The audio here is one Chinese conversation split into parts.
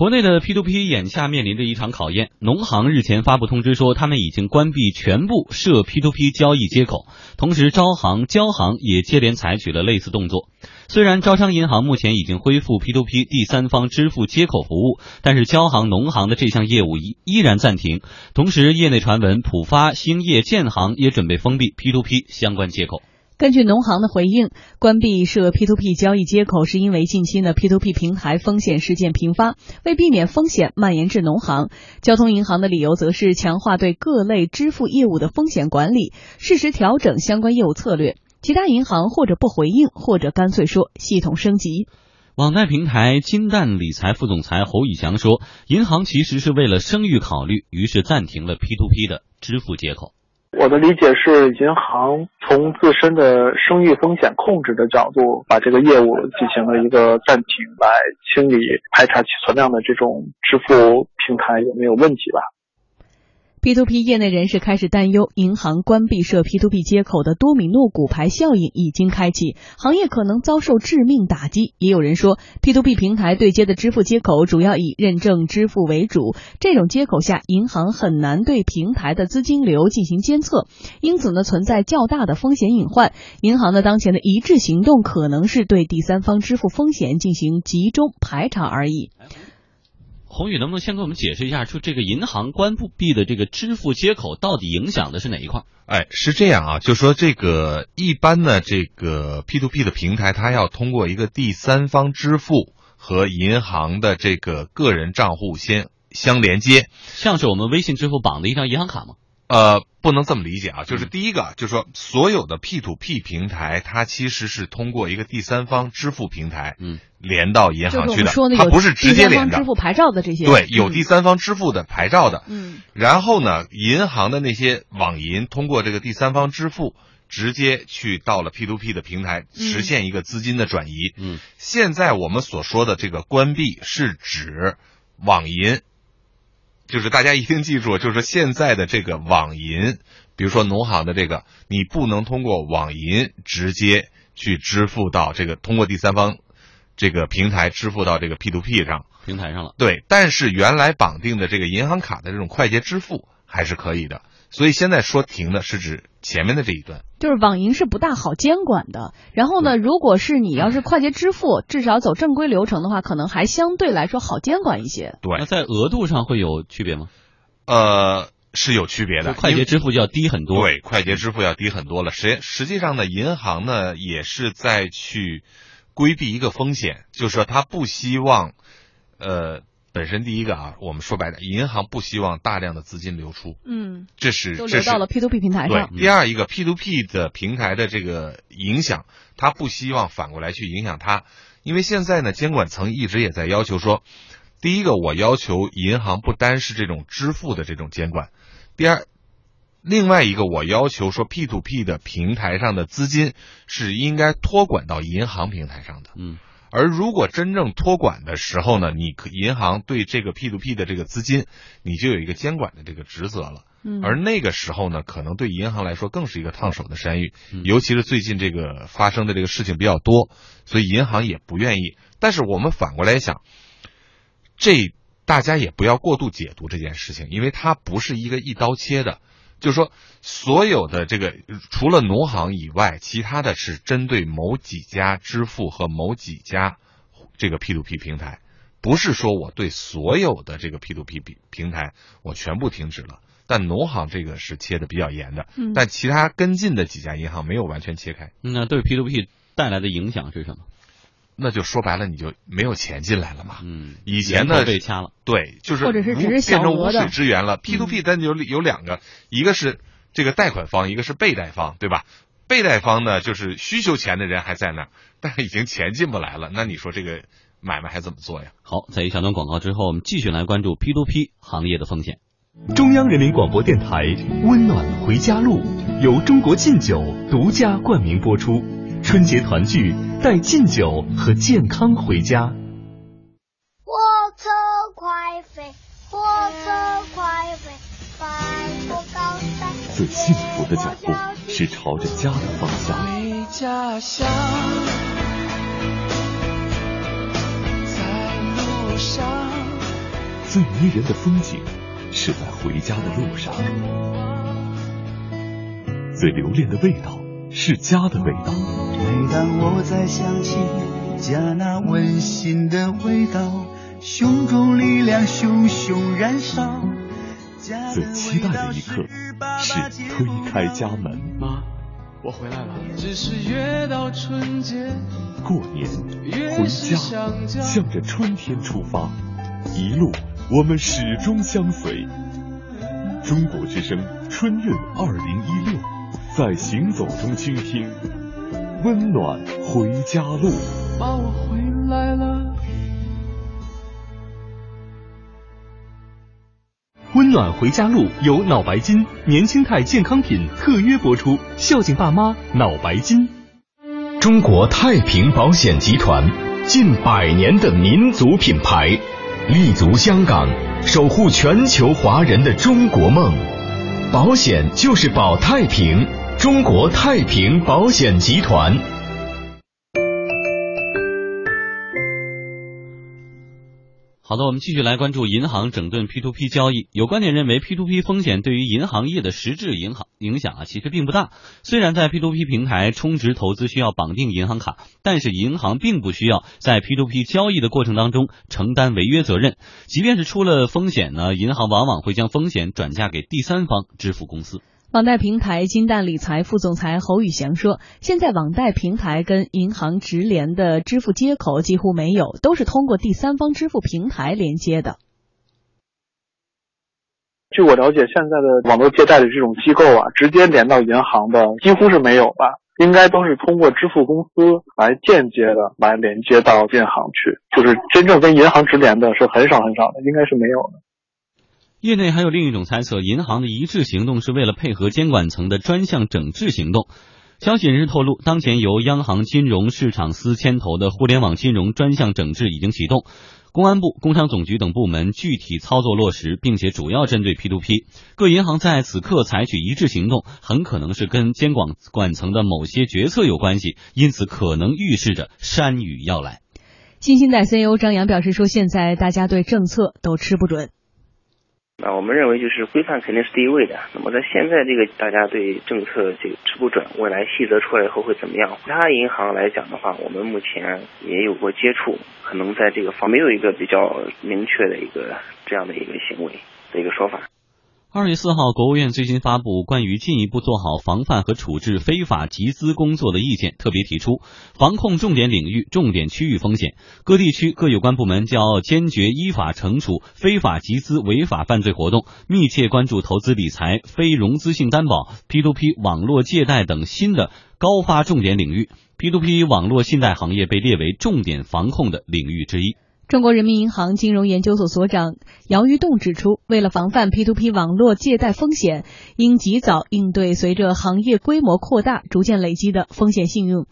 国内的 P2P 眼下面临着一场考验。农行日前发布通知说，他们已经关闭全部涉 P2P 交易接口，同时招行、交行也接连采取了类似动作。虽然招商银行目前已经恢复 P2P 第三方支付接口服务，但是交行、农行的这项业务依依然暂停。同时，业内传闻，浦发、兴业、建行也准备封闭 P2P 相关接口。根据农行的回应，关闭涉 P2P 交易接口是因为近期呢 P2P 平台风险事件频发，为避免风险蔓延至农行，交通银行的理由则是强化对各类支付业务的风险管理，适时调整相关业务策略。其他银行或者不回应，或者干脆说系统升级。网贷平台金蛋理财副总裁侯宇翔说，银行其实是为了声誉考虑，于是暂停了 P2P 的支付接口。我的理解是，银行从自身的声誉风险控制的角度，把这个业务进行了一个暂停，来清理、排查其存量的这种支付平台有没有问题吧。P2P 业内人士开始担忧，银行关闭设 P2P 接口的多米诺骨牌效应已经开启，行业可能遭受致命打击。也有人说，P2P 平台对接的支付接口主要以认证支付为主，这种接口下，银行很难对平台的资金流进行监测，因此呢，存在较大的风险隐患。银行的当前的一致行动，可能是对第三方支付风险进行集中排查而已。宏宇，能不能先给我们解释一下，说这个银行关闭的这个支付接口到底影响的是哪一块？哎，是这样啊，就说这个一般呢这个 P to P 的平台，它要通过一个第三方支付和银行的这个个人账户先相连接，像是我们微信支付绑的一张银行卡吗？呃，不能这么理解啊，就是第一个，就是说所有的 P to P 平台，它其实是通过一个第三方支付平台，嗯，连到银行去的，它不是直接连的。支付牌照的这些，对，有第三方支付的牌照的，嗯，然后呢，银行的那些网银通过这个第三方支付，直接去到了 P to P 的平台，实现一个资金的转移，嗯，现在我们所说的这个关闭，是指网银。就是大家一定记住，就是现在的这个网银，比如说农行的这个，你不能通过网银直接去支付到这个，通过第三方这个平台支付到这个 P to P 上平台上了。对，但是原来绑定的这个银行卡的这种快捷支付还是可以的。所以现在说停的是指前面的这一段，就是网银是不大好监管的。然后呢，如果是你要是快捷支付，至少走正规流程的话，可能还相对来说好监管一些。对，那在额度上会有区别吗？呃，是有区别的，快捷支付就要低很多。对，快捷支付要低很多了。实实际上呢，银行呢也是在去规避一个风险，就是说他不希望，呃。本身第一个啊，我们说白了，银行不希望大量的资金流出，嗯，这是都流到了 P to P 平台上。对，第二一个 P to P 的平台的这个影响，他不希望反过来去影响它，因为现在呢，监管层一直也在要求说，第一个我要求银行不单是这种支付的这种监管，第二，另外一个我要求说 P to P 的平台上的资金是应该托管到银行平台上的，嗯。而如果真正托管的时候呢，你可银行对这个 P to P 的这个资金，你就有一个监管的这个职责了。嗯。而那个时候呢，可能对银行来说更是一个烫手的山芋，尤其是最近这个发生的这个事情比较多，所以银行也不愿意。但是我们反过来想，这大家也不要过度解读这件事情，因为它不是一个一刀切的。就是说，所有的这个除了农行以外，其他的是针对某几家支付和某几家这个 P to P 平台，不是说我对所有的这个 P to P 平平台我全部停止了。但农行这个是切的比较严的，但其他跟进的几家银行没有完全切开。那对 P to P 带来的影响是什么？那就说白了，你就没有钱进来了嘛。嗯，以前呢被掐了，对，就是或者是只是变成无水之源了。P to P 咱有有两个，一个是这个贷款方，一个是被贷方，对吧？被贷方呢，就是需求钱的人还在那儿，但是已经钱进不来了。那你说这个买卖还怎么做呀？好，在一小段广告之后，我们继续来关注 P to P 行业的风险。中央人民广播电台《温暖回家路》由中国劲酒独家冠名播出，春节团聚。带敬酒和健康回家。火车快飞，火车快飞，快过高山。最幸福的脚步是朝着家的方向。回家乡，在路上。最迷人的风景是在回家的路上，最留恋的味道是家的味道。每当我再想起家那温馨的味道，胸中力量熊熊燃烧。最期待的一刻是推开家门。妈，我回来了。只是越到春节，过年回家，向着春天出发，一路我们始终相随。中国之声春运二零一六，在行走中倾听温暖回家路。妈，我回来了。温暖回家路由脑白金年轻态健康品特约播出，孝敬爸妈，脑白金。中国太平保险集团近百年的民族品牌，立足香港，守护全球华人的中国梦。保险就是保太平，中国太平保险集团。好的，我们继续来关注银行整顿 P to P 交易。有观点认为，P to P 风险对于银行业的实质影响影响啊，其实并不大。虽然在 P to P 平台充值投资需要绑定银行卡，但是银行并不需要在 P to P 交易的过程当中承担违约责任。即便是出了风险呢，银行往往会将风险转嫁给第三方支付公司。网贷平台金蛋理财副总裁侯宇翔说：“现在网贷平台跟银行直连的支付接口几乎没有，都是通过第三方支付平台连接的。据我了解，现在的网络借贷的这种机构啊，直接连到银行的几乎是没有吧？应该都是通过支付公司来间接的来连接到银行去，就是真正跟银行直连的是很少很少的，应该是没有的。”业内还有另一种猜测，银行的一致行动是为了配合监管层的专项整治行动。消息人士透露，当前由央行金融市场司牵头的互联网金融专项整治已经启动，公安部、工商总局等部门具体操作落实，并且主要针对 P2P。各银行在此刻采取一致行动，很可能是跟监管管层的某些决策有关系，因此可能预示着山雨要来。新兴贷 CEO 张扬表示说：“现在大家对政策都吃不准。”那我们认为就是规范肯定是第一位的。那么在现在这个大家对政策这个吃不准，未来细则出来以后会怎么样？其他银行来讲的话，我们目前也有过接触，可能在这个方没有一个比较明确的一个这样的一个行为的一个说法。二月四号，国务院最新发布关于进一步做好防范和处置非法集资工作的意见，特别提出防控重点领域、重点区域风险，各地区各有关部门将要坚决依法惩处非法集资违法犯罪活动，密切关注投资理财、非融资性担保、P2P 网络借贷等新的高发重点领域。P2P 网络信贷行业被列为重点防控的领域之一。中国人民银行金融研究所所长姚玉栋指出，为了防范 P2P 网络借贷风险，应及早应对随着行业规模扩大逐渐累积的风险信用，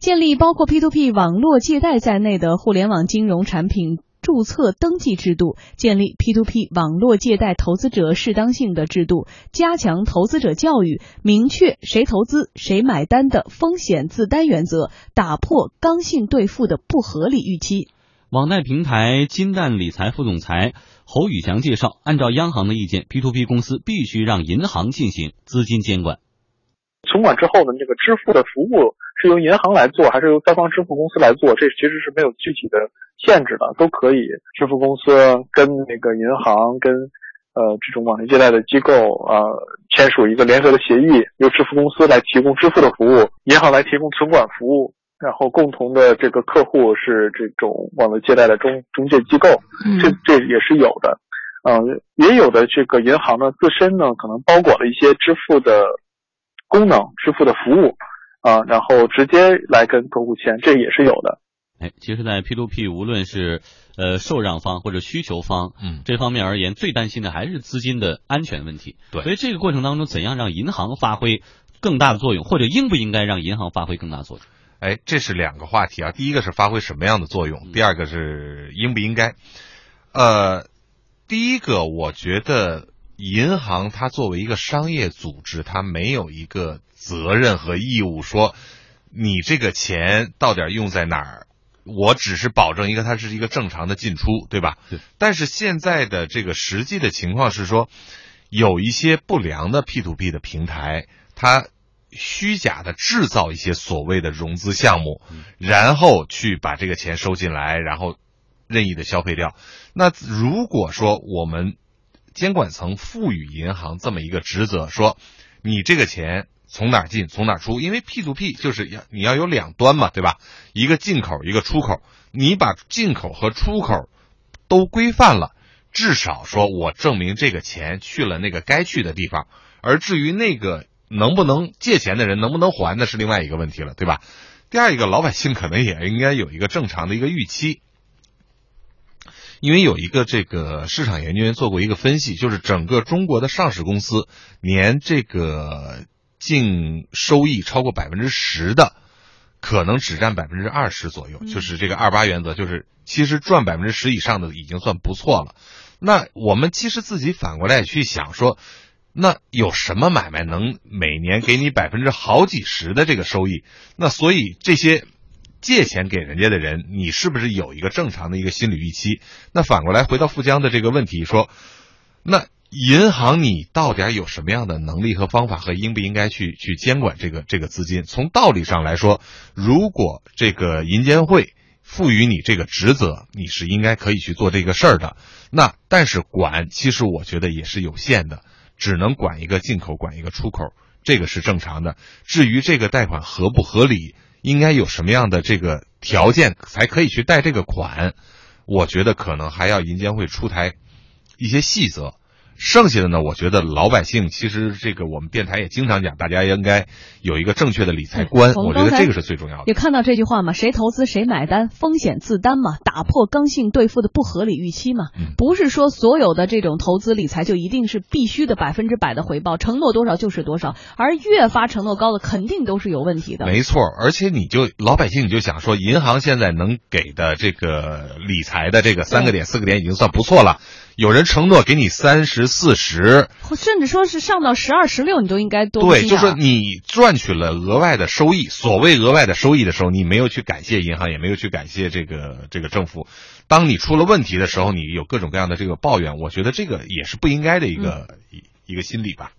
建立包括 P2P 网络借贷在内的互联网金融产品注册登记制度，建立 P2P 网络借贷投资者适当性的制度，加强投资者教育，明确谁投资谁买单的风险自担原则，打破刚性兑付的不合理预期。网贷平台金蛋理财副总裁侯宇翔介绍，按照央行的意见，P to P 公司必须让银行进行资金监管。存管之后呢，这个支付的服务是由银行来做，还是由三方支付公司来做？这其实是没有具体的限制的，都可以。支付公司跟那个银行跟呃这种网络借贷的机构啊签署一个联合的协议，由支付公司来提供支付的服务，银行来提供存管服务。然后共同的这个客户是这种网络借贷的中中介机构，这这也是有的，嗯，也有的这个银行呢自身呢可能包裹了一些支付的功能、支付的服务啊，然后直接来跟客户签，这也是有的。哎，其实，在 P2P 无论是呃受让方或者需求方，嗯，这方面而言，最担心的还是资金的安全问题。对，所以这个过程当中，怎样让银行发挥更大的作用，或者应不应该让银行发挥更大作用？哎，这是两个话题啊。第一个是发挥什么样的作用，第二个是应不应该。呃，第一个，我觉得银行它作为一个商业组织，它没有一个责任和义务说，你这个钱到底用在哪儿，我只是保证一个它是一个正常的进出，对吧？对。但是现在的这个实际的情况是说，有一些不良的 P to P 的平台，它虚假的制造一些所谓的融资项目，然后去把这个钱收进来，然后任意的消费掉。那如果说我们监管层赋予银行这么一个职责，说你这个钱。从哪进从哪出，因为 P to P 就是要你要有两端嘛，对吧？一个进口，一个出口。你把进口和出口都规范了，至少说我证明这个钱去了那个该去的地方。而至于那个能不能借钱的人能不能还，那是另外一个问题了，对吧？第二一个，老百姓可能也应该有一个正常的一个预期，因为有一个这个市场研究员做过一个分析，就是整个中国的上市公司年这个。净收益超过百分之十的，可能只占百分之二十左右，就是这个二八原则，就是其实赚百分之十以上的已经算不错了。那我们其实自己反过来去想说，那有什么买卖能每年给你百分之好几十的这个收益？那所以这些借钱给人家的人，你是不是有一个正常的一个心理预期？那反过来回到富江的这个问题说，那。银行，你到底有什么样的能力和方法，和应不应该去去监管这个这个资金？从道理上来说，如果这个银监会赋予你这个职责，你是应该可以去做这个事儿的。那但是管，其实我觉得也是有限的，只能管一个进口，管一个出口，这个是正常的。至于这个贷款合不合理，应该有什么样的这个条件才可以去贷这个款，我觉得可能还要银监会出台一些细则。剩下的呢？我觉得老百姓其实这个我们电台也经常讲，大家应该有一个正确的理财观。我觉得这个是最重要的。也看到这句话嘛，谁投资谁买单，风险自担嘛，打破刚性兑付的不合理预期嘛。不是说所有的这种投资理财就一定是必须的百分之百的回报，承诺多少就是多少，而越发承诺高的肯定都是有问题的。没错，而且你就老百姓你就想说，银行现在能给的这个理财的这个三个点四个点已经算不错了。有人承诺给你三十四十，甚至说是上到十二十六，你都应该多对，就说你赚取了额外的收益。所谓额外的收益的时候，你没有去感谢银行，也没有去感谢这个这个政府。当你出了问题的时候，你有各种各样的这个抱怨，我觉得这个也是不应该的一个一一个心理吧。